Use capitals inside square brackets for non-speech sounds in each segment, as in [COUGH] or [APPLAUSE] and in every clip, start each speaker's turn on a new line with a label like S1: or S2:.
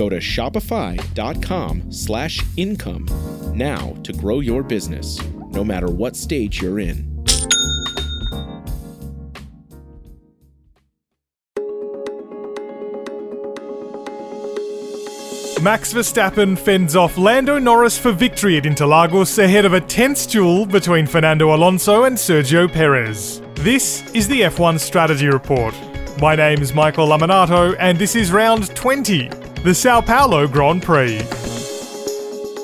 S1: Go to shopify.com slash income now to grow your business, no matter what stage you're in.
S2: Max Verstappen fends off Lando Norris for victory at Interlagos ahead of a tense duel between Fernando Alonso and Sergio Perez. This is the F1 Strategy Report. My name is Michael Lamonato, and this is round 20, the Sao Paulo Grand Prix.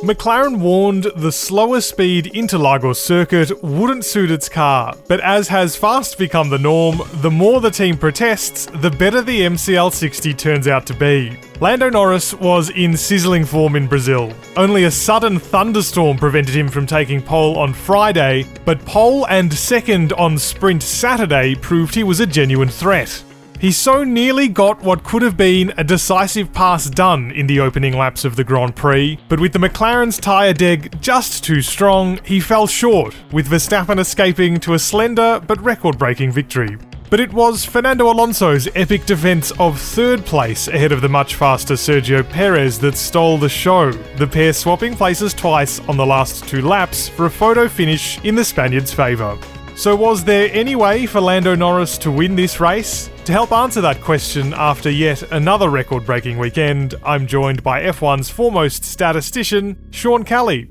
S2: McLaren warned the slower speed Interlagos circuit wouldn't suit its car, but as has fast become the norm, the more the team protests, the better the MCL60 turns out to be. Lando Norris was in sizzling form in Brazil. Only a sudden thunderstorm prevented him from taking pole on Friday, but pole and second on sprint Saturday proved he was a genuine threat. He so nearly got what could have been a decisive pass done in the opening laps of the Grand Prix, but with the McLaren's tyre deg just too strong, he fell short, with Verstappen escaping to a slender but record breaking victory. But it was Fernando Alonso's epic defence of third place ahead of the much faster Sergio Perez that stole the show, the pair swapping places twice on the last two laps for a photo finish in the Spaniard's favour. So, was there any way for Lando Norris to win this race? To help answer that question after yet another record breaking weekend, I'm joined by F1's foremost statistician, Sean Kelly.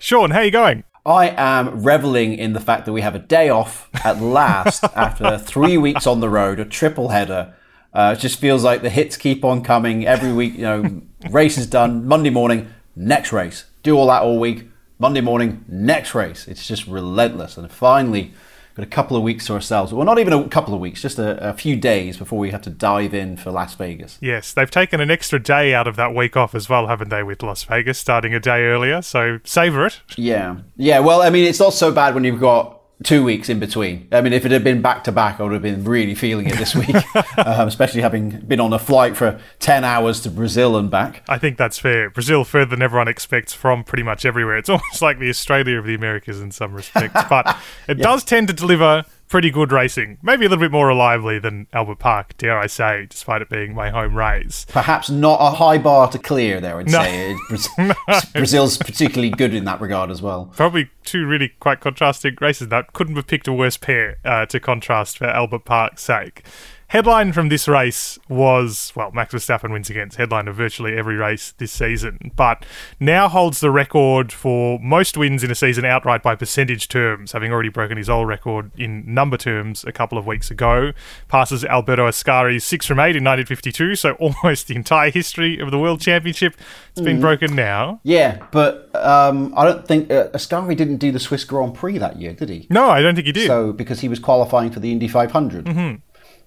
S2: Sean, how are you going?
S3: I am reveling in the fact that we have a day off at last [LAUGHS] after three weeks on the road, a triple header. Uh, it just feels like the hits keep on coming every week. You know, race is done Monday morning, next race. Do all that all week. Monday morning, next race. It's just relentless. And finally, got a couple of weeks to ourselves. Well, not even a couple of weeks, just a, a, few days before we have to dive in for Las Vegas.
S2: Yes, they've taken an extra day out of that week off as well, haven't they, with Las Vegas starting a day earlier? So savour it.
S3: Yeah. Yeah, well, I mean, it's not so bad when you've got two weeks in between. I mean, if it had been back to back, I would have been really feeling it this week, [LAUGHS] um, especially having been on a flight for 10 hours to Brazil and back.
S2: I think that's fair. Brazil further than everyone expects from pretty much everywhere. It's [LAUGHS] almost like the Australia of the Americas in some respects, but it [LAUGHS] yeah. does tend to deliver pretty good racing. Maybe a little bit more reliably than Albert Park, dare I say, despite it being my home race.
S3: Perhaps not a high bar to clear there, I'd no. say. [LAUGHS] no. Brazil's particularly good in that regard as well.
S2: Probably two really quite contrasting races. That couldn't have picked a worse pair uh, to contrast for Albert Park's sake. Headline from this race was well, Max Verstappen wins against headline of virtually every race this season, but now holds the record for most wins in a season outright by percentage terms, having already broken his old record in number terms a couple of weeks ago. Passes Alberto Ascari's 6 from 8 in 1952, so [LAUGHS] almost the entire history of the World Championship. It's mm. been broken now.
S3: Yeah, but um, I don't think uh, Ascari didn't do the Swiss Grand Prix that year, did he?
S2: No, I don't think he did.
S3: So, because he was qualifying for the Indy 500.
S2: Mm-hmm.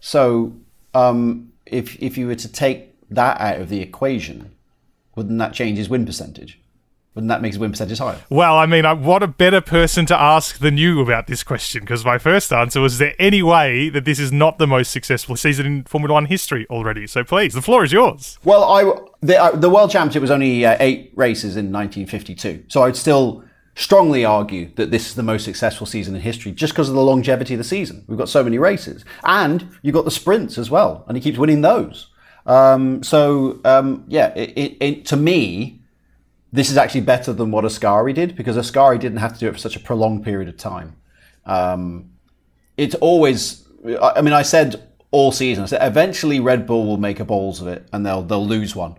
S3: So um, if if you were to take that out of the equation, wouldn't that change his win percentage? Wouldn't that make his win percentage higher?
S2: Well, I mean, what a better person to ask than you about this question, because my first answer was, is there any way that this is not the most successful season in Formula One history already? So please, the floor is yours.
S3: Well, I the, uh, the World Championship was only uh, eight races in 1952, so I'd still strongly argue that this is the most successful season in history just because of the longevity of the season. We've got so many races. And you've got the sprints as well, and he keeps winning those. Um, so, um, yeah, it, it, it, to me, this is actually better than what Ascari did because Ascari didn't have to do it for such a prolonged period of time. Um, it's always, I mean, I said all season, I said eventually Red Bull will make a balls of it and they'll, they'll lose one.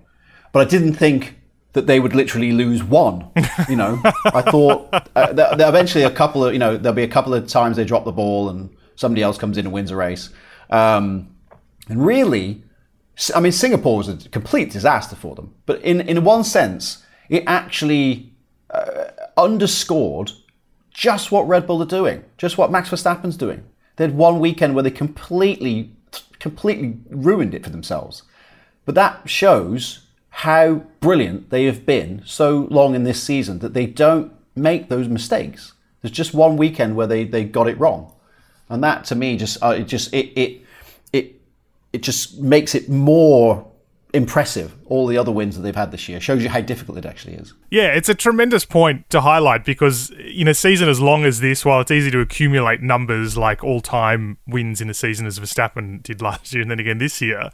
S3: But I didn't think that they would literally lose one. You know, I thought uh, that, that eventually a couple of you know there'll be a couple of times they drop the ball and somebody else comes in and wins a race. Um, and really, I mean, Singapore was a complete disaster for them. But in in one sense, it actually uh, underscored just what Red Bull are doing, just what Max Verstappen's doing. They had one weekend where they completely, completely ruined it for themselves. But that shows how brilliant they have been so long in this season that they don't make those mistakes. There's just one weekend where they, they got it wrong, and that to me just uh, it just it it it it just makes it more impressive. All the other wins that they've had this year shows you how difficult it actually is.
S2: Yeah, it's a tremendous point to highlight because in a season as long as this, while it's easy to accumulate numbers like all-time wins in a season as Verstappen did [LAUGHS] last year and then again this year,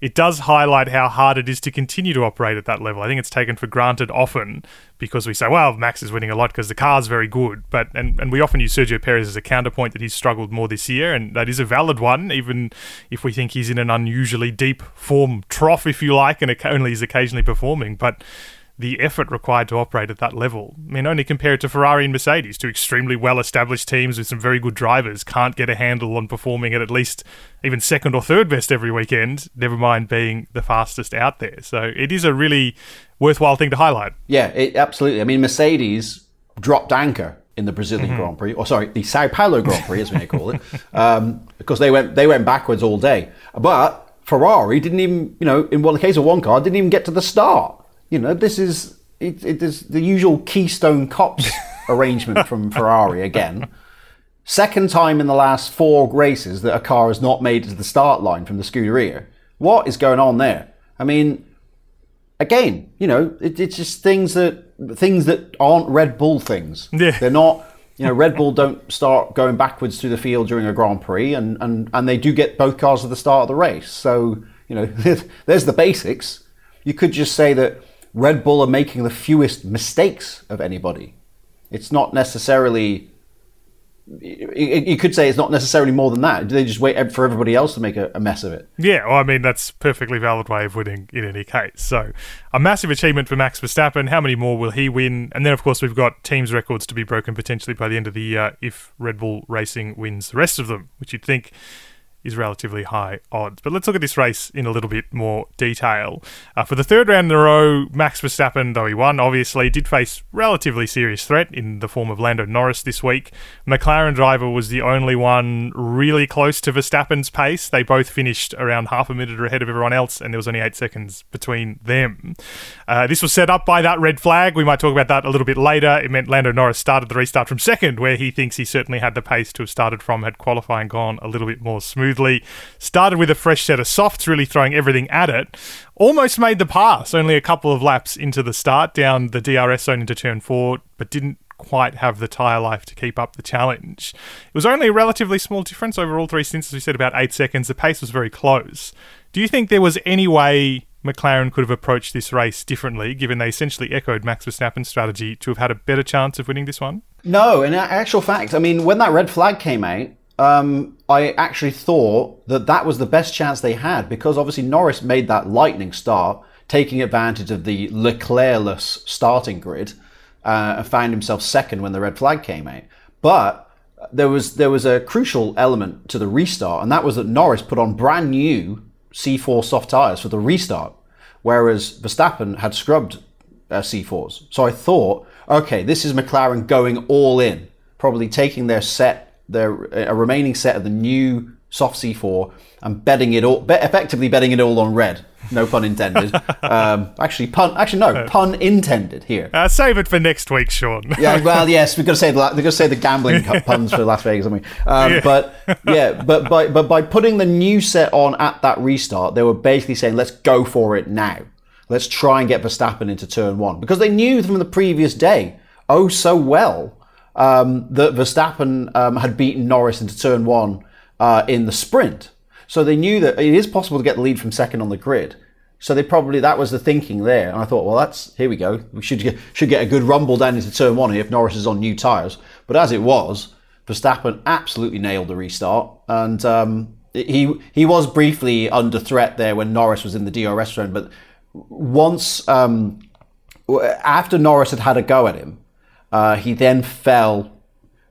S2: it does highlight how hard it is to continue to operate at that level. I think it's taken for granted often because we say, well, Max is winning a lot because the car's very good. But and, and we often use Sergio Perez as a counterpoint that he's struggled more this year, and that is a valid one, even if we think he's in an unusually deep form trough, if you like, and only is occasionally performing. But the effort required to operate at that level. I mean, only compare it to Ferrari and Mercedes, two extremely well established teams with some very good drivers, can't get a handle on performing at at least even second or third best every weekend, never mind being the fastest out there. So it is a really worthwhile thing to highlight.
S3: Yeah, it, absolutely. I mean, Mercedes dropped anchor in the Brazilian mm-hmm. Grand Prix, or sorry, the Sao Paulo Grand Prix, as we may call it, [LAUGHS] um, because they went they went backwards all day. But Ferrari didn't even, you know, in one the case of one car, didn't even get to the start. You know, this is it, it is the usual Keystone Cops [LAUGHS] arrangement from Ferrari again. Second time in the last four races that a car has not made it to the start line from the Scuderia. What is going on there? I mean, again, you know, it, it's just things that things that aren't Red Bull things.
S2: Yeah.
S3: They're not. You know, Red Bull don't start going backwards through the field during a Grand Prix, and, and, and they do get both cars at the start of the race. So, you know, [LAUGHS] there's the basics. You could just say that Red Bull are making the fewest mistakes of anybody. It's not necessarily. You could say it's not necessarily more than that. Do they just wait for everybody else to make a, mess of it?
S2: Yeah, well, I mean that's perfectly valid way of winning in any case. So, a massive achievement for Max Verstappen. How many more will he win? And then, of course, we've got teams' records to be broken potentially by the end of the year if Red Bull Racing wins the rest of them, which you'd think is relatively high odds. But let's look at this race in a little bit more detail. Uh, for the third round in a row, Max Verstappen, though he won, obviously did face relatively serious threat in the form of Lando Norris this week. McLaren driver was the only one really close to Verstappen's pace. They both finished around half a minute ahead of everyone else, and there was only eight seconds between them. Uh, this was set up by that red flag. We might talk about that a little bit later. It meant Lando Norris started the restart from second, where he thinks he certainly had the pace to have started from had qualifying gone a little bit more smoothly smoothly. Started with a fresh set of softs, really throwing everything at it. Almost made the pass, only a couple of laps into the start, down the DRS zone into turn four, but didn't quite have the tyre life to keep up the challenge. It was only a relatively small difference over all three stints, as we said, about eight seconds. The pace was very close. Do you think there was any way McLaren could have approached this race differently, given they essentially echoed Max Verstappen's strategy to have had a better chance of winning this one?
S3: No, in actual fact, I mean, when that red flag came out, um, I actually thought that that was the best chance they had because obviously Norris made that lightning start, taking advantage of the Leclerc-less starting grid, uh, and found himself second when the red flag came out. But there was there was a crucial element to the restart, and that was that Norris put on brand new C4 soft tires for the restart, whereas Verstappen had scrubbed uh, C4s. So I thought, okay, this is McLaren going all in, probably taking their set their a remaining set of the new soft C4 and betting it all, effectively betting it all on red. No pun intended. [LAUGHS] um, actually, pun. Actually, no pun intended here.
S2: Uh, save it for next week, Sean. [LAUGHS]
S3: yeah, well, [LAUGHS] yes, we've got to say the, we've got to say the gambling puns for Las Vegas, haven't we? Um, yeah. But yeah, but by but by putting the new set on at that restart, they were basically saying, "Let's go for it now. Let's try and get Verstappen into turn one," because they knew from the previous day oh so well um, that Verstappen um, had beaten Norris into turn one uh, in the sprint. So they knew that it is possible to get the lead from second on the grid. So they probably that was the thinking there, and I thought, well, that's here we go. We should get should get a good rumble down into turn one if Norris is on new tyres. But as it was, Verstappen absolutely nailed the restart, and um, he he was briefly under threat there when Norris was in the DRS zone. But once um, after Norris had had a go at him, uh, he then fell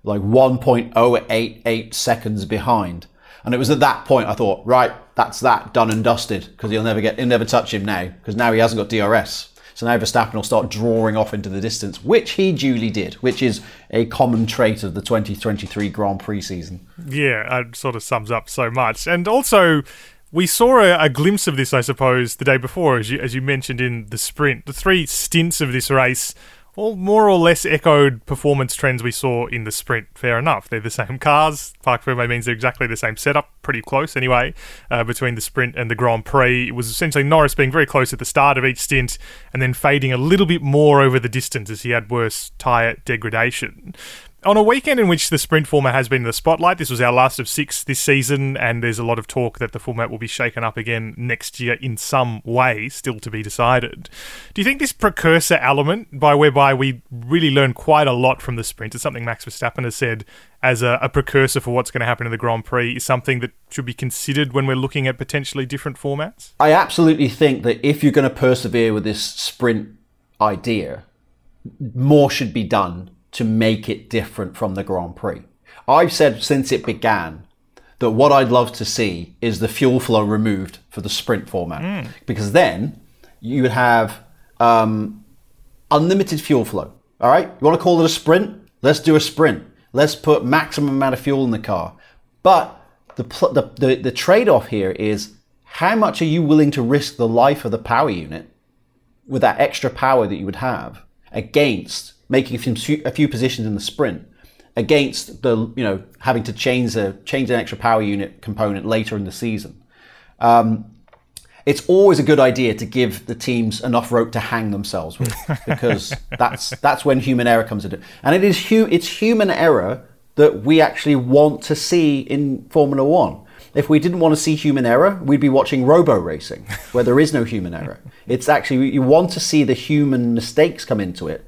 S3: like 1.088 seconds behind. And it was at that point I thought, right, that's that done and dusted because he'll never get, he'll never touch him now because now he hasn't got DRS. So now Verstappen will start drawing off into the distance, which he duly did, which is a common trait of the 2023 Grand Prix season.
S2: Yeah, it sort of sums up so much. And also, we saw a, a, glimpse of this, I suppose, the day before, as you, as you mentioned in the sprint. The three stints of this race all more or less echoed performance trends we saw in the sprint. Fair enough. They're the same cars. Parc Ferme means they're exactly the same setup, pretty close anyway, uh, between the sprint and the Grand Prix. It was essentially Norris being very close at the start of each stint and then fading a little bit more over the distance as he had worse tyre degradation on a weekend in which the sprint format has been in the spotlight, this was our last of six this season, and there's a lot of talk that the format will be shaken up again next year in some way, still to be decided. Do you think this precursor element, by whereby we really learn quite a lot from the sprint, is something Max Verstappen has said as a, a precursor for what's going to happen in the Grand Prix, is something that should be considered when we're looking at potentially different formats?
S3: I absolutely think that if you're going to persevere with this sprint idea, more should be done to make it different from the Grand Prix. I've said since it began that what I'd love to see is the fuel flow removed for the sprint format mm. because then you would have um, unlimited fuel flow. All right, you want to call it a sprint? Let's do a sprint. Let's put maximum amount of fuel in the car. But the the, the, the trade off here is how much are you willing to risk the life of the power unit with that extra power that you would have against making a few, a few positions in the sprint against the you know having to change a change an extra power unit component later in the season. Um, it's always a good idea to give the teams enough rope to hang themselves with [LAUGHS] because that's that's when human error comes into it. and it is hu- it's human error that we actually want to see in Formula One. If we didn't want to see human error, we'd be watching robo racing where there is no human error. [LAUGHS] It's actually you want to see the human mistakes come into it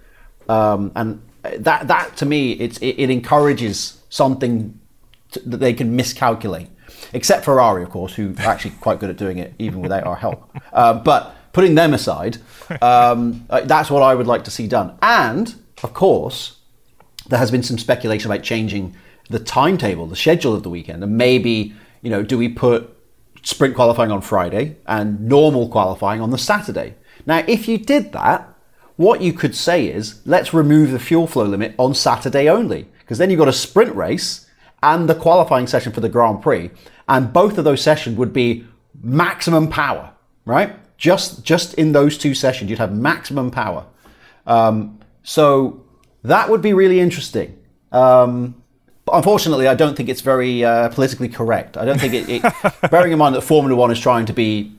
S3: um, and that that to me it, it encourages something to, that they can miscalculate. Except Ferrari, of course, who are actually quite good at doing it even without our help. Uh, but putting them aside, um, uh, that's what I would like to see done. And of course, there has been some speculation about changing the timetable, the schedule of the weekend, and maybe you know, do we put sprint qualifying on Friday and normal qualifying on the Saturday? Now, if you did that, what you could say is, let's remove the fuel flow limit on Saturday only, because then you've got a sprint race and the qualifying session for the Grand Prix, and both of those sessions would be maximum power, right? Just just in those two sessions, you'd have maximum power. Um, so that would be really interesting. Um, but unfortunately, I don't think it's very uh, politically correct. I don't think it, it [LAUGHS] bearing in mind that Formula One is trying to be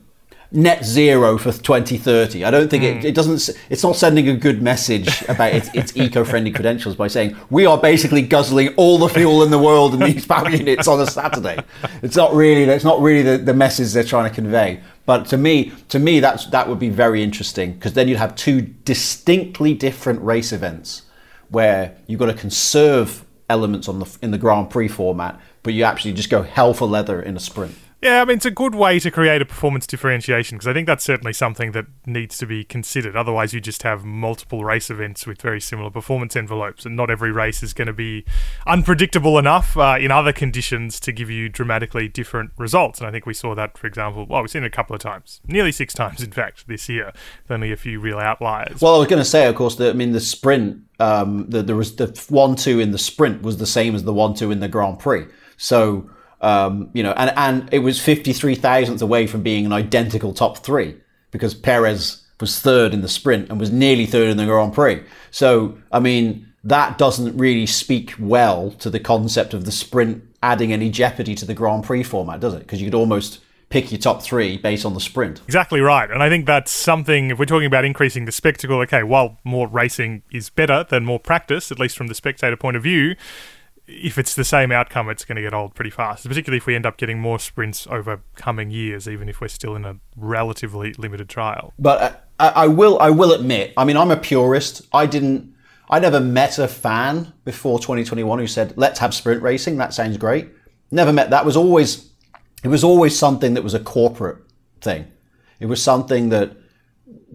S3: net zero for 2030. I don't think mm. it, hmm. it doesn't, it's not sending a good message about its, its eco-friendly credentials by saying we are basically guzzling all the fuel in the world in these power units on a Saturday. It's not really, it's not really the, the message they're trying to convey. But to me, to me, that's, that would be very interesting because then you'd have two distinctly different race events where you've got to conserve elements on the, in the Grand Prix format, but you actually just go hell for leather in a sprint.
S2: Yeah, I mean, it's a good way to create a performance differentiation because I think that's certainly something that needs to be considered. Otherwise, you just have multiple race events with very similar performance envelopes, and not every race is going to be unpredictable enough uh, in other conditions to give you dramatically different results. And I think we saw that, for example, well, we've seen it a couple of times, nearly six [LAUGHS] times, in fact, this year, with only a few real outliers.
S3: Well, I was going to say, of course, that I mean, the sprint, um, the, the one-two in the sprint was the same as the one-two in the Grand Prix. So um, you know, and, and it was 53 thousandths away from being an identical top three because Perez was third in the sprint and was nearly third in the Grand Prix. So, I mean, that doesn't really speak well to the concept of the sprint adding any jeopardy to the Grand Prix format, does it? Because you could almost pick your top three based on the sprint.
S2: Exactly right. And I think that's something, if we're talking about increasing the spectacle, okay, while more racing is better than more practice, at least from the spectator point of view, if it's the same outcome, it's going to get old pretty fast, particularly if we end up getting more sprints over coming years, even if we're still in a relatively limited trial.
S3: But I, I will, I will admit, I mean, I'm a purist. I didn't, I never met a fan before 2021 who said, "Let's have sprint racing." That sounds great. Never met. That was always, it was always something that was a corporate thing. It was something that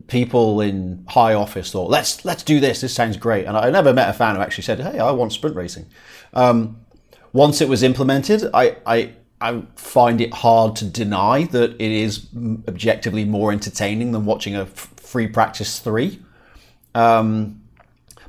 S3: people in high office thought, let's let's do this. This sounds great. And I never met a fan who actually said, hey, I want sprint racing. Um, once it was implemented, I, I I find it hard to deny that it is objectively more entertaining than watching a f- free practice three. Um,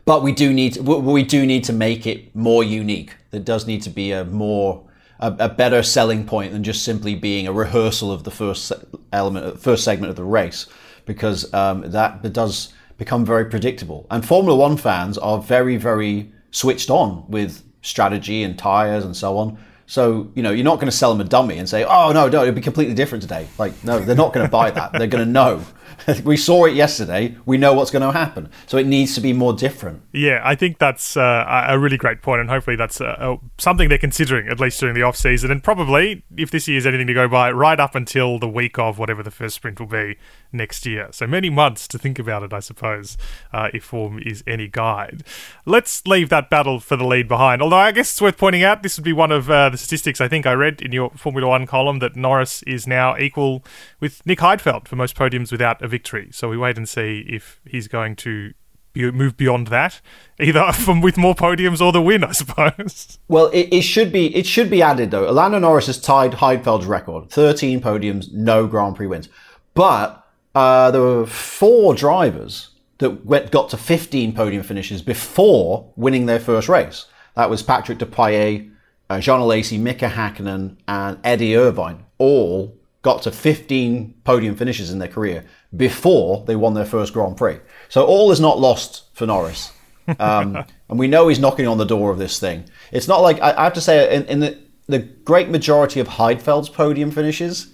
S3: but we do need to, we do need to make it more unique. There does need to be a more a, a better selling point than just simply being a rehearsal of the first element, first segment of the race because um, that does become very predictable. And Formula One fans are very, very switched on with strategy and tires and so on. So, you know, you're not going to sell them a dummy and say, oh, no, no, it'll be completely different today. Like, no, they're not going to buy that. They're going to know [LAUGHS] we saw it yesterday. We know what's going to happen. So it needs to be more different.
S2: Yeah, I think that's uh, a really great point, and hopefully that's uh, something they're considering at least during the off season, and probably if this year is anything to go by, right up until the week of whatever the first sprint will be next year. So many months to think about it, I suppose, uh, if form is any guide. Let's leave that battle for the lead behind. Although I guess it's worth pointing out this would be one of uh, the statistics I think I read in your Formula One column that Norris is now equal with Nick Heidfeld for most podiums without victory. So we wait and see if he's going to move beyond that, either [LAUGHS] from with more podiums or the win, I suppose.
S3: Well, it, it should be it should be added though. Lando Norris has tied Heidfeld's record: thirteen podiums, no Grand Prix wins. But uh, there were four drivers that went, got to 15 podium finishes before winning their first race. That was Patrick Depailler, uh, Jean Alesi, Mika Hakkinen, and Eddie Irvine. All got to 15 podium finishes in their career before they won their first Grand Prix. So all is not lost for Norris. Um, [LAUGHS] and we know he's knocking on the door of this thing. It's not like, I, I have to say, in, in, the, the great majority of Heidfeld's podium finishes,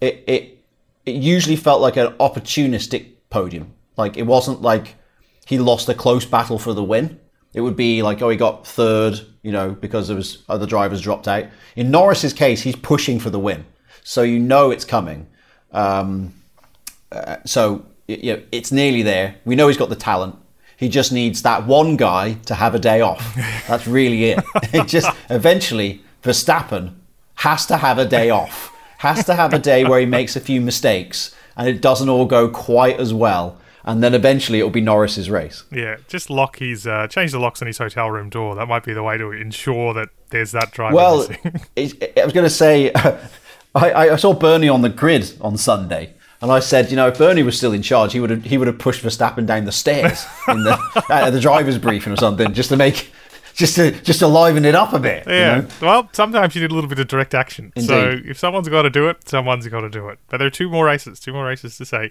S3: it, it it usually felt like an opportunistic podium. Like it wasn't like he lost a close battle for the win. It would be like, oh, he got third, you know, because there was other drivers dropped out. In Norris's case, he's pushing for the win, so you know it's coming. Um, uh, so you know, it's nearly there. We know he's got the talent. He just needs that one guy to have a day off. [LAUGHS] That's really it. [LAUGHS] it just eventually Verstappen has to have a day off has to have a day where he makes a few mistakes and it doesn't all go quite as well. And then eventually it'll be Norris's race.
S2: Yeah, just lock his, uh, change the locks on his hotel room door. That might be the way to ensure that there's that driver.
S3: Well, [LAUGHS] I was going to say, I, I saw Bernie on the grid on Sunday. And I said, you know, if Bernie was still in charge, he would have he would have pushed Verstappen down the stairs in the [LAUGHS] the driver's briefing or something, just to make just to just to liven it up a bit.
S2: Yeah.
S3: You know?
S2: Well, sometimes you need a little bit of direct action.
S3: Indeed.
S2: So if someone's got to do it, someone's got to do it. But there are two more races. Two more races to say.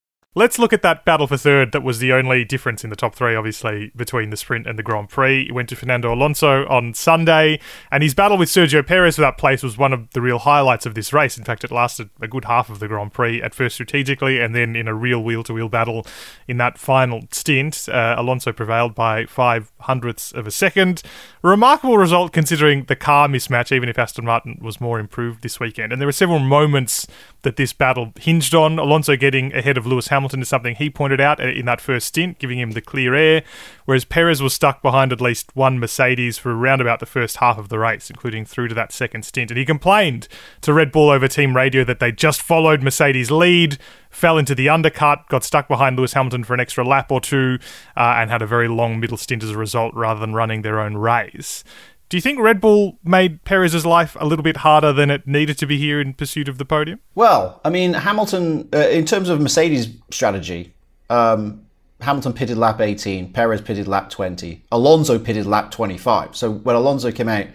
S2: Let's look at that battle for third. That was the only difference in the top three, obviously, between the sprint and the Grand Prix. It went to Fernando Alonso on Sunday, and his battle with Sergio Perez for that place was one of the real highlights of this race. In fact, it lasted a good half of the Grand Prix, at first strategically, and then in a real wheel to wheel battle in that final stint. Uh, Alonso prevailed by five hundredths of a second. Remarkable result considering the car mismatch, even if Aston Martin was more improved this weekend. And there were several moments that this battle hinged on. Alonso getting ahead of Lewis Hamilton is something he pointed out in that first stint, giving him the clear air, whereas Perez was stuck behind at least one Mercedes for around about the first half of the race, including through to that second stint. And he complained to Red Bull over team radio that they just followed Mercedes' lead, fell into the undercut, got stuck behind Lewis Hamilton for an extra lap or two, uh, and had a very long middle stint as a result rather than running their own race. Do you think Red Bull made Perez's life a little bit harder than it needed to be here in pursuit of the podium?
S3: Well, I mean, Hamilton, uh, in terms of Mercedes' strategy, um, Hamilton pitted lap 18, Perez pitted lap 20, Alonso pitted lap 25. So when Alonso came out,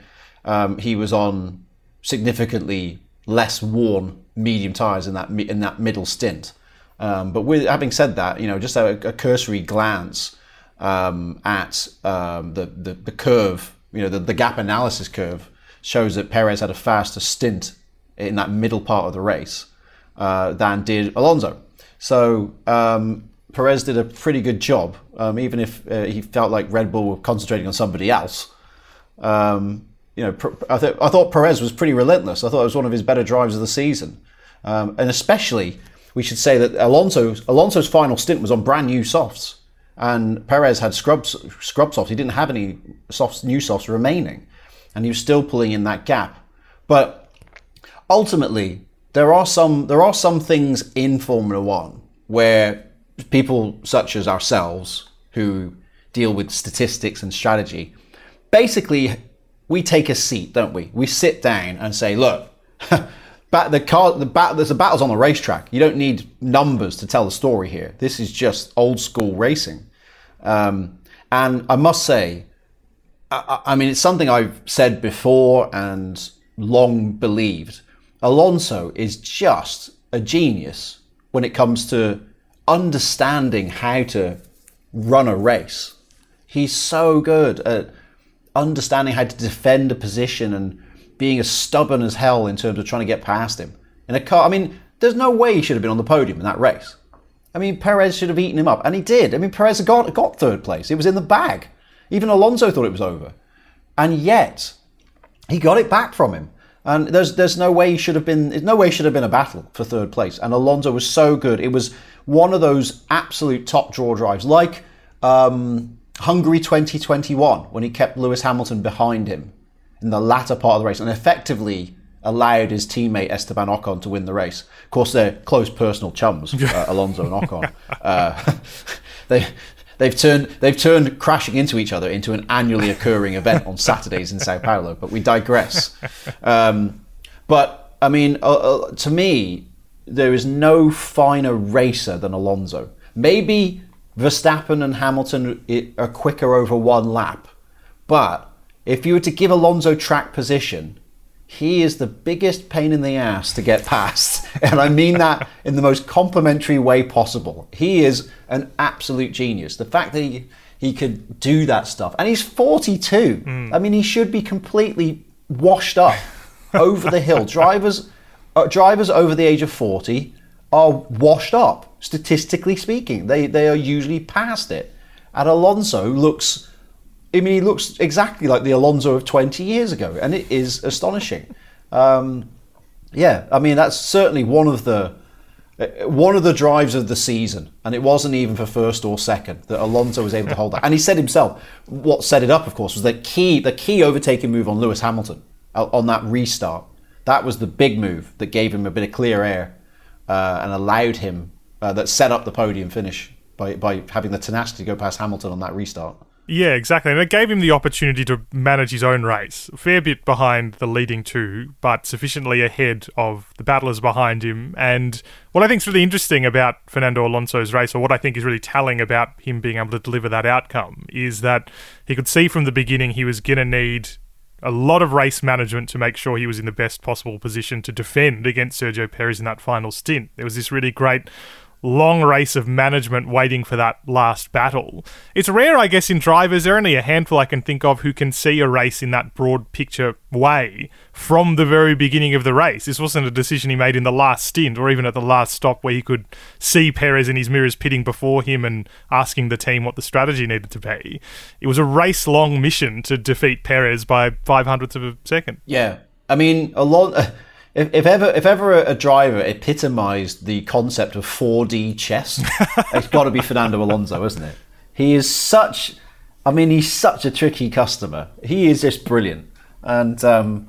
S3: um, he was on significantly less worn medium tyres in that in that middle stint. Um, but with having said that, you know, just a, a cursory glance um, at um, the, the the curve you know, the, the gap analysis curve shows that Perez had a faster stint in that middle part of the race uh, than did Alonso. So um, Perez did a pretty good job, um, even if uh, he felt like Red Bull were concentrating on somebody else. Um, you know, I, th- I thought Perez was pretty relentless. I thought it was one of his better drives of the season, um, and especially we should say that Alonso's Alonso's final stint was on brand new softs, and Perez had scrub scrub softs. He didn't have any softs, new softs remaining, and he was still pulling in that gap. But ultimately, there are some there are some things in Formula One where people such as ourselves who deal with statistics and strategy basically we take a seat, don't we? We sit down and say, look, [LAUGHS] the car, the bat, there's a battles on the racetrack. You don't need numbers to tell the story here. This is just old school racing. Um, and I must say, I, I mean, it's something I've said before and long believed. Alonso is just a genius when it comes to understanding how to run a race. He's so good at understanding how to defend a position and being as stubborn as hell in terms of trying to get past him. In a car, I mean, there's no way he should have been on the podium in that race. I mean, Perez should have eaten him up, and he did. I mean, Perez got, got third place. It was in the bag. Even Alonso thought it was over. And yet, he got it back from him. And there's there's no way he should have been no way should have been a battle for third place. And Alonso was so good. It was one of those absolute top draw drives, like um, Hungary 2021 when he kept Lewis Hamilton behind him in the latter part of the race and effectively allowed his teammate Esteban Ocon to win the race. Of course, they're close personal chums, uh, Alonso and Ocon. [LAUGHS] Uh, [LAUGHS] they they've turned they've turned crashing into each other into an annually occurring [LAUGHS] event on Saturdays in Sao Paulo. But we digress. Um, but I mean, uh, uh, to me, there is no finer racer than Alonso. Maybe Verstappen and Hamilton are quicker over one lap. But if you were to give Alonso track position, he is the biggest pain in the ass to get past. [LAUGHS] And I mean that in the most complimentary way possible. He is an absolute genius. The fact that he, he could do that stuff. And he's 42. Mm. I mean, he should be completely washed up [LAUGHS] over the hill. Drivers, uh, drivers over the age of 40 are washed up, statistically speaking. They, they are usually past it. And Alonso looks, I mean, he looks exactly like the Alonso of 20 years ago, and it is astonishing. Um, yeah, I mean, that's certainly one of the uh, one of the drives of the season, and it wasn't even for first or second that Alonso was able to hold that. And he said himself, what set it up, of course, was the key the key overtaking move on Lewis Hamilton uh, on that restart. That was the big move that gave him a bit of clear air uh, and allowed him uh, that set up the podium finish by, by having the tenacity to go past Hamilton on that restart.
S2: Yeah, exactly. And it gave him the opportunity to manage his own race. A fair bit behind the leading two, but sufficiently ahead of the battlers behind him. And what I think is really interesting about Fernando Alonso's race, or what I think is really telling about him being able to deliver that outcome, is that he could see from the beginning he was going to need a lot of race management to make sure he was in the best possible position to defend against Sergio Perez in that final stint. There was this really great long race of management waiting for that last battle. It's rare, I guess, in drivers. There are only a handful I can think of who can see a race in that broad picture way from the very beginning of the race. This wasn't a decision he made in the last stint or even at the last stop where he could see Perez in his mirrors pitting before him and asking the team what the strategy needed to be. It was a race long mission to defeat Perez by five hundredths of a second.
S3: Yeah. I mean, a lot. [LAUGHS] if, if ever if ever a, a driver epitomized the concept of 4D chess, [LAUGHS] it's got to be Fernando Alonso, isn't it? He is such, I mean, he's such a tricky customer. He is just brilliant, and um,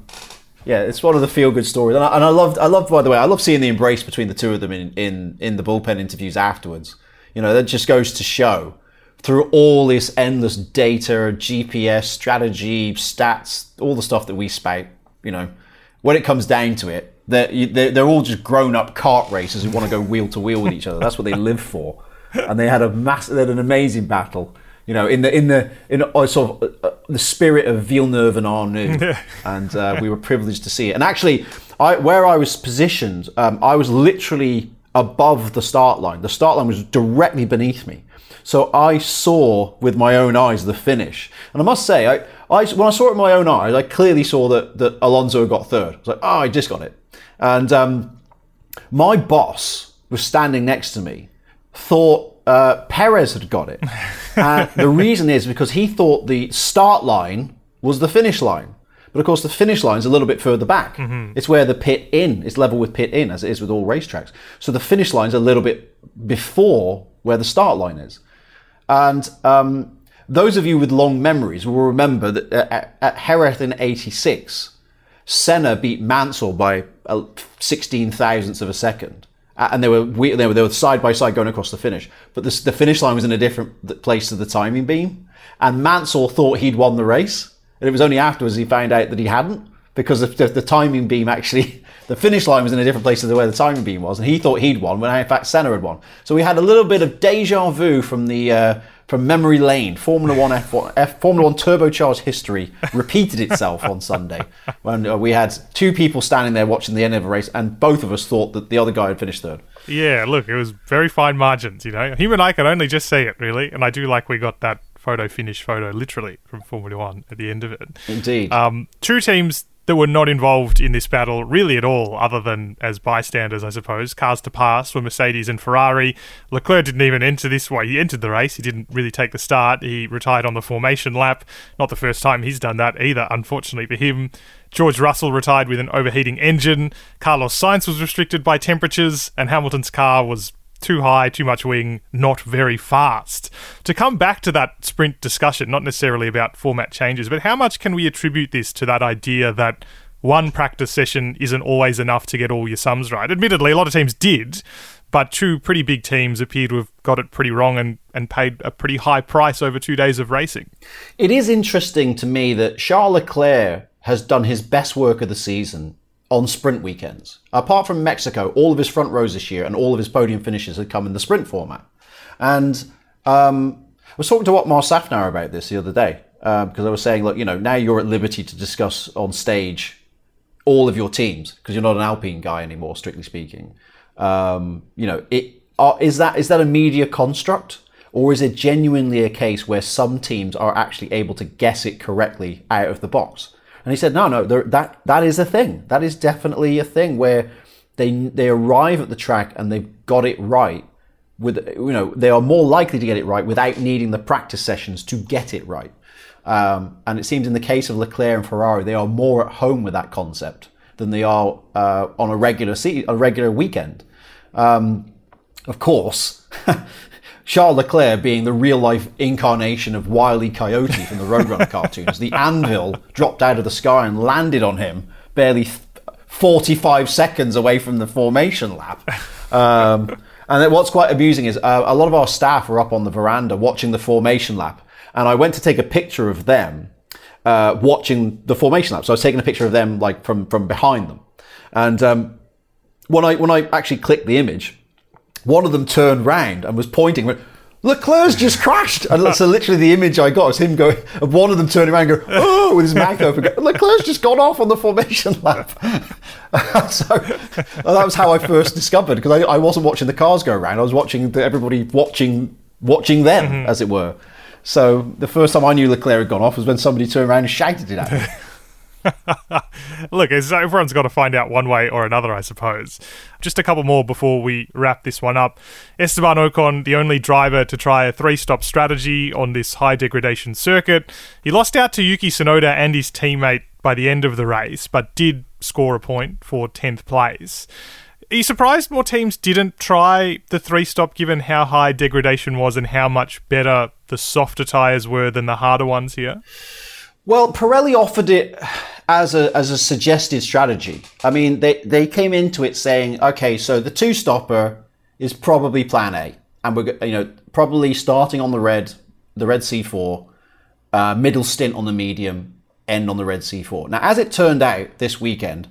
S3: yeah, it's one of the feel good stories. And I, and I loved, I loved, by the way, I love seeing the embrace between the two of them in in in the bullpen interviews afterwards. You know, that just goes to show through all this endless data, GPS, strategy, stats, all the stuff that we spout. You know when it comes down to it, they're, they're, all just grown up kart racers who want to go wheel to wheel with each other. That's what they live for. And they had a mass, they had an amazing battle. You know, in the in the in uh, sort of uh, uh, the spirit of Villeneuve and Arnoux, [LAUGHS] and uh, we were privileged to see it. And actually, I, where I was positioned, um, I was literally above the start line. The start line was directly beneath me, so I saw with my own eyes the finish. And I must say, I, I, when I saw it with my own eyes, I clearly saw that, that Alonso got third. I was like, oh, I just got it. And um, my boss was standing next to me, thought uh, Perez had got it. [LAUGHS] and the reason is because he thought the start line was the finish line. But of course, the finish line is a little bit further back. It's where the pit in is level with pit in, as it is with all racetracks. So the finish line's a little bit before where the start line is. And um, those of you with long memories will remember that at, at Jerez in '86, Senna beat Mansell by a 16 thousandths of a second. Uh, And they were we, they were they were side by side going across the finish, but the, the finish line was in a different place to the timing beam. And Mansell thought he'd won the race, and it was only afterwards he found out that he hadn't because the, the, the timing beam actually [LAUGHS] the finish line was in a different place to where the timing beam was, and he thought he'd won when in fact Senna had won. So we had a little bit of deja vu from the uh, from memory lane. Formula One F1 F, Formula One turbocharged history repeated itself on Sunday [LAUGHS] when uh, we had two people standing there watching the end of a race, and both of us thought that the other guy had finished third.
S2: Yeah, look, it was very fine margins, you know. Him and I could only just see it, really. And I do like we got that photo finish photo literally from Formula One at the end of it.
S3: Indeed.
S2: Um, two teams that were not involved in this battle really at all, other than as bystanders, I suppose. Cars to pass were Mercedes and Ferrari. Leclerc didn't even enter this way. He entered the race. He didn't really take the start. He retired on the formation lap. Not the first time he's done that either, unfortunately for him. George Russell retired with an overheating engine. Carlos Sainz was restricted by temperatures, and Hamilton's car was too high, too much wing, not very fast. To come back to that sprint discussion, not necessarily about format changes, but how much can we attribute this to that idea that one practice session isn't always enough to get all your sums right? Admittedly, a lot of teams did, but two pretty big teams appear to have got it pretty wrong and, and paid a pretty high price over two days of racing.
S3: It is interesting to me that Charles Leclerc has done his best work of the season on sprint weekends. Apart from Mexico, all of his front rows this year and all of his podium finishes had come in the sprint format. And um, I was talking to Otmar Szafnauer about this the other day uh, because I was saying, look, you know, now you're at liberty to discuss on stage all of your teams because you're not an Alpine guy anymore, strictly speaking. Um, you know, it are, is that is that a media construct, or is it genuinely a case where some teams are actually able to guess it correctly out of the box? And he said, no, no, that that is a thing. That is definitely a thing where they they arrive at the track and they've got it right. With you know, they are more likely to get it right without needing the practice sessions to get it right. Um, and it seems in the case of Leclerc and Ferrari, they are more at home with that concept than they are uh, on a regular se- a regular weekend. Um, of course, [LAUGHS] Charles Leclerc being the real life incarnation of Wile E. Coyote from the Roadrunner [LAUGHS] cartoons, the anvil dropped out of the sky and landed on him barely 45 seconds away from the formation lap. Um, and what's quite amusing is uh, a lot of our staff were up on the veranda watching the formation lap, and I went to take a picture of them uh, watching the formation lap. So I was taking a picture of them like from from behind them, and um, when I when I actually clicked the image, one of them turned round and was pointing. Went, Leclerc's just crashed, and so literally the image I got was him going, and one of them turning around, and going, oh, with his mouth open. Going, Leclerc's just gone off on the formation lap. [LAUGHS] so that was how I first discovered because I, I wasn't watching the cars go around. I was watching the, everybody watching watching them, mm-hmm. as it were. So the first time I knew Leclerc had gone off was when somebody turned around and shouted it at me. [LAUGHS]
S2: Look, everyone's got to find out one way or another, I suppose. Just a couple more before we wrap this one up. Esteban Ocon, the only driver to try a three stop strategy on this high degradation circuit. He lost out to Yuki Tsunoda and his teammate by the end of the race, but did score a point for 10th place. Are you surprised more teams didn't try the three stop given how high degradation was and how much better the softer tyres were than the harder ones here?
S3: Well, Pirelli offered it as a as a suggested strategy. I mean, they they came into it saying, okay, so the two stopper is probably Plan A, and we're you know probably starting on the red, the red C4, uh, middle stint on the medium, end on the red C4. Now, as it turned out this weekend,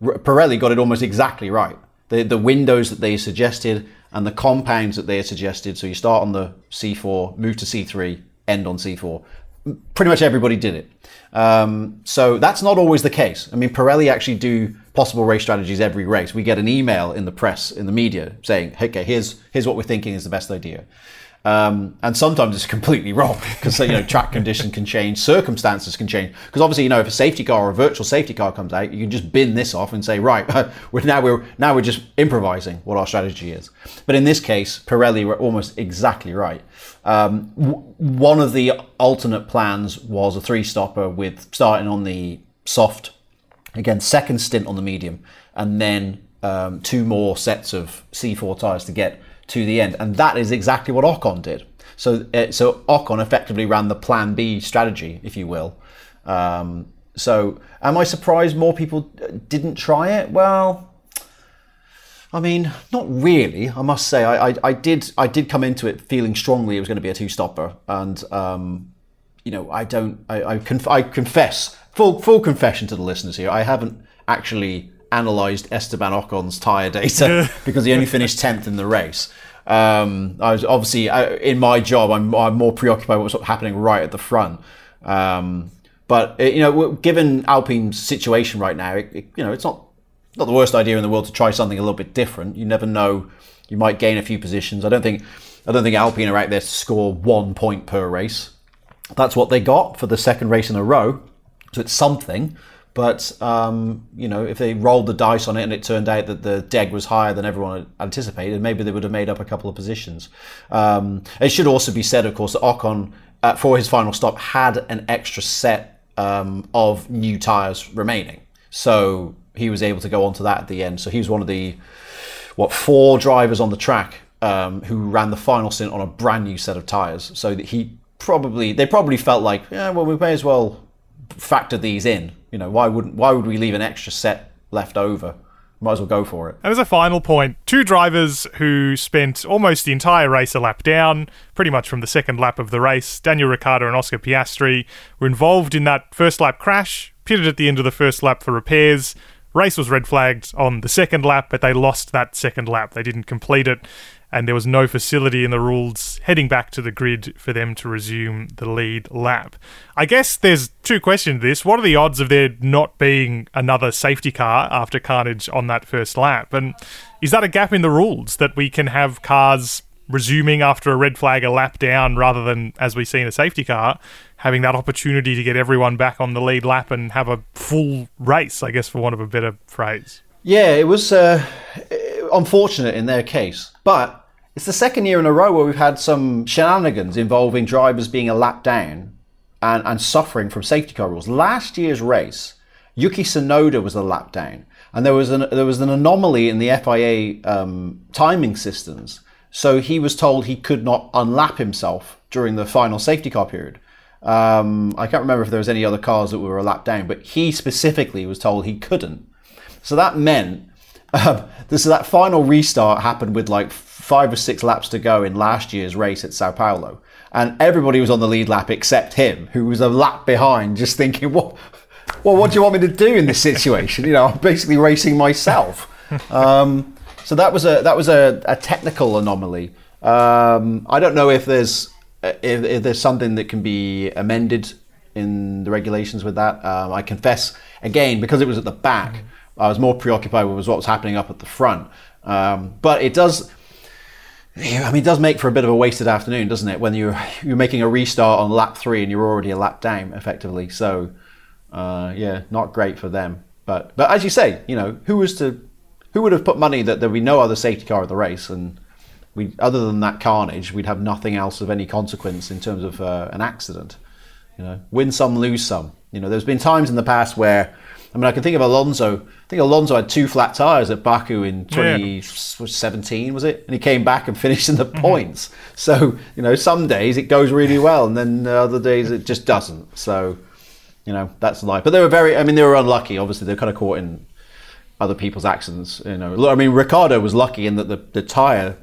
S3: Pirelli got it almost exactly right. The the windows that they suggested and the compounds that they suggested. So you start on the C4, move to C3, end on C4 pretty much everybody did it. Um, so that's not always the case. I mean, Pirelli actually do possible race strategies every race. We get an email in the press, in the media, saying, "Okay, here's here's what we're thinking is the best idea." Um, and sometimes it's completely wrong because you know track condition can change, circumstances can change. Because obviously, you know, if a safety car or a virtual safety car comes out, you can just bin this off and say, right, [LAUGHS] we're now we're now we're just improvising what our strategy is. But in this case, Pirelli were almost exactly right. Um, w- one of the alternate plans was a three stopper with starting on the soft, again second stint on the medium, and then um, two more sets of C4 tires to get to the end, and that is exactly what Ocon did. So, uh, so Ocon effectively ran the Plan B strategy, if you will. Um, so, am I surprised more people didn't try it? Well, I mean, not really. I must say, I, I, I did I did come into it feeling strongly it was going to be a two stopper, and um, you know, I don't, I I, conf- I confess full full confession to the listeners here. I haven't actually analysed Esteban Ocon's tyre data [LAUGHS] because he only finished 10th in the race. Um, I was obviously I, in my job, I'm, I'm more preoccupied with what's happening right at the front. Um, but you know, given Alpine's situation right now, it, it, you know, it's not not the worst idea in the world to try something a little bit different. You never know; you might gain a few positions. I don't think I don't think Alpine are out there to score one point per race. That's what they got for the second race in a row, so it's something. But um, you know, if they rolled the dice on it and it turned out that the deg was higher than everyone anticipated, maybe they would have made up a couple of positions. Um, it should also be said, of course, that Ocon uh, for his final stop had an extra set um, of new tires remaining, so he was able to go onto that at the end. So he was one of the what four drivers on the track um, who ran the final stint on a brand new set of tires. So that he probably they probably felt like, yeah, well, we may as well factor these in. You know, why wouldn't why would we leave an extra set left over? Might as well go for it.
S2: And as a final point, two drivers who spent almost the entire race a lap down, pretty much from the second lap of the race, Daniel Ricciardo and Oscar Piastri, were involved in that first lap crash, pitted at the end of the first lap for repairs. Race was red flagged on the second lap, but they lost that second lap. They didn't complete it and there was no facility in the rules heading back to the grid for them to resume the lead lap. I guess there's two questions to this. What are the odds of there not being another safety car after carnage on that first lap? And is that a gap in the rules that we can have cars resuming after a red flag a lap down rather than, as we see in a safety car, having that opportunity to get everyone back on the lead lap and have a full race, I guess, for want of a better phrase?
S3: Yeah, it was uh, unfortunate in their case, but it's the second year in a row where we've had some shenanigans involving drivers being a lap down and, and suffering from safety car rules. Last year's race, Yuki Tsunoda was a lap down, and there was an there was an anomaly in the FIA um, timing systems. So he was told he could not unlap himself during the final safety car period. Um, I can't remember if there was any other cars that were a lap down, but he specifically was told he couldn't. So that meant [LAUGHS] um, this that final restart happened with like five or six laps to go in last year's race at Sao Paulo, and everybody was on the lead lap except him, who was a lap behind, just thinking, "What? Well, what do you want me to do in this situation? You know, I'm basically racing myself." Um, so that was a that was a, a technical anomaly. Um, I don't know if there's if, if, there's something that can be amended in the regulations with that. Um, I confess again because it was at the back. I was more preoccupied with what was happening up at the front. Um, but it does. I mean, it does make for a bit of a wasted afternoon, doesn't it? When you're you're making a restart on lap three and you're already a lap down, effectively. So, uh, yeah, not great for them. But but as you say, you know, who was to who would have put money that there'd be no other safety car in the race, and we other than that carnage, we'd have nothing else of any consequence in terms of uh, an accident. You know, win some, lose some. You know, there's been times in the past where I mean, I can think of Alonso. I think Alonso had two flat tires at Baku in 2017, yeah. was it? And he came back and [LAUGHS] finished in the mm-hmm. points. So, you know, some days it goes really well, and then other days it just doesn't. So, you know, that's life. But they were very, I mean, they were unlucky. Obviously, they're kind of caught in other people's accidents. You know, I mean, Ricciardo was lucky in that the, the tire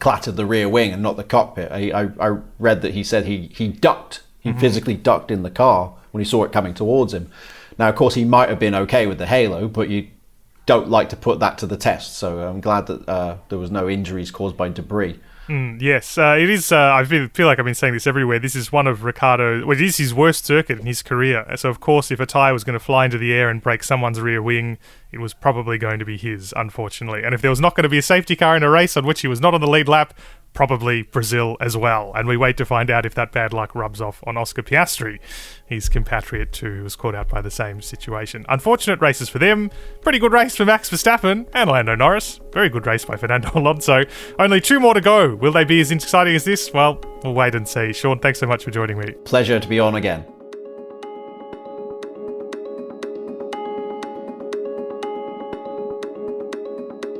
S3: clattered the rear wing and not the cockpit. I, I, I read that he said he, he ducked, he mm-hmm. physically ducked in the car when he saw it coming towards him. Now, of course, he might have been okay with the halo, but you don't like to put that to the test. So I'm glad that uh, there was no injuries caused by debris.
S2: Mm, yes, uh, it is. Uh, I feel like I've been saying this everywhere. This is one of Ricciardo. Well, it is his worst circuit in his career. So, of course, if a tyre was going to fly into the air and break someone's rear wing, it was probably going to be his, unfortunately. And if there was not going to be a safety car in a race on which he was not on the lead lap, probably Brazil as well. And we wait to find out if that bad luck rubs off on Oscar Piastri, his compatriot too, who was caught out by the same situation. Unfortunate races for them. Pretty good race for Max Verstappen and Lando Norris. Very good race by Fernando Alonso. Only two more to go. Will they be as exciting as this? Well, we'll wait and see. Sean, thanks so much for joining me.
S3: Pleasure to be on again.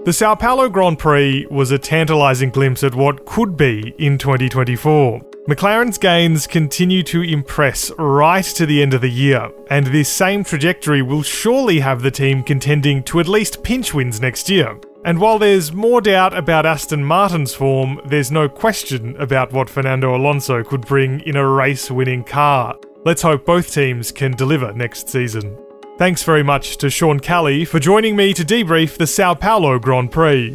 S2: The Sao Paulo Grand Prix was a tantalising glimpse at what could be in 2024. McLaren's gains continue to impress right to the end of the year, and this same trajectory will surely have the team contending to at least pinch wins next year. And while there's more doubt about Aston Martin's form, there's no question about what Fernando Alonso could bring in a race winning car. Let's hope both teams can deliver next season. Thanks very much to Sean Kelly for joining me to debrief the Sao Paulo Grand Prix.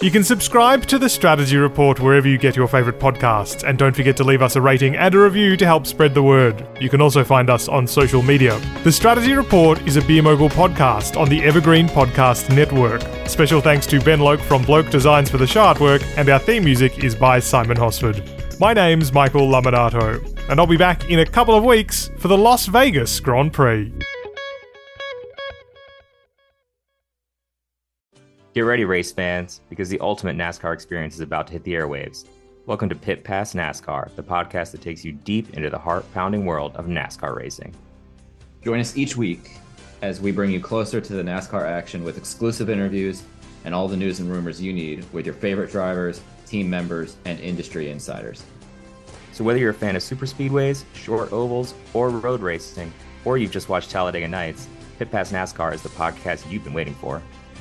S2: You can subscribe to the Strategy Report wherever you get your favourite podcasts, and don't forget to leave us a rating and a review to help spread the word. You can also find us on social media. The Strategy Report is a Beer podcast on the Evergreen Podcast Network. Special thanks to Ben Loke from Bloke Designs for the show artwork, and our theme music is by Simon Hosford. My name's Michael Lamonato, and I'll be back in a couple of weeks for the Las Vegas Grand Prix.
S4: Get ready, race fans, because the ultimate NASCAR experience is about to hit the airwaves. Welcome to Pit Pass NASCAR, the podcast that takes you deep into the heart pounding world of NASCAR racing.
S5: Join us each week as we bring you closer to the NASCAR action with exclusive interviews and all the news and rumors you need with your favorite drivers, team members, and industry insiders.
S4: So, whether you're a fan of super speedways, short ovals, or road racing, or you've just watched Talladega Nights, Pit Pass NASCAR is the podcast you've been waiting for.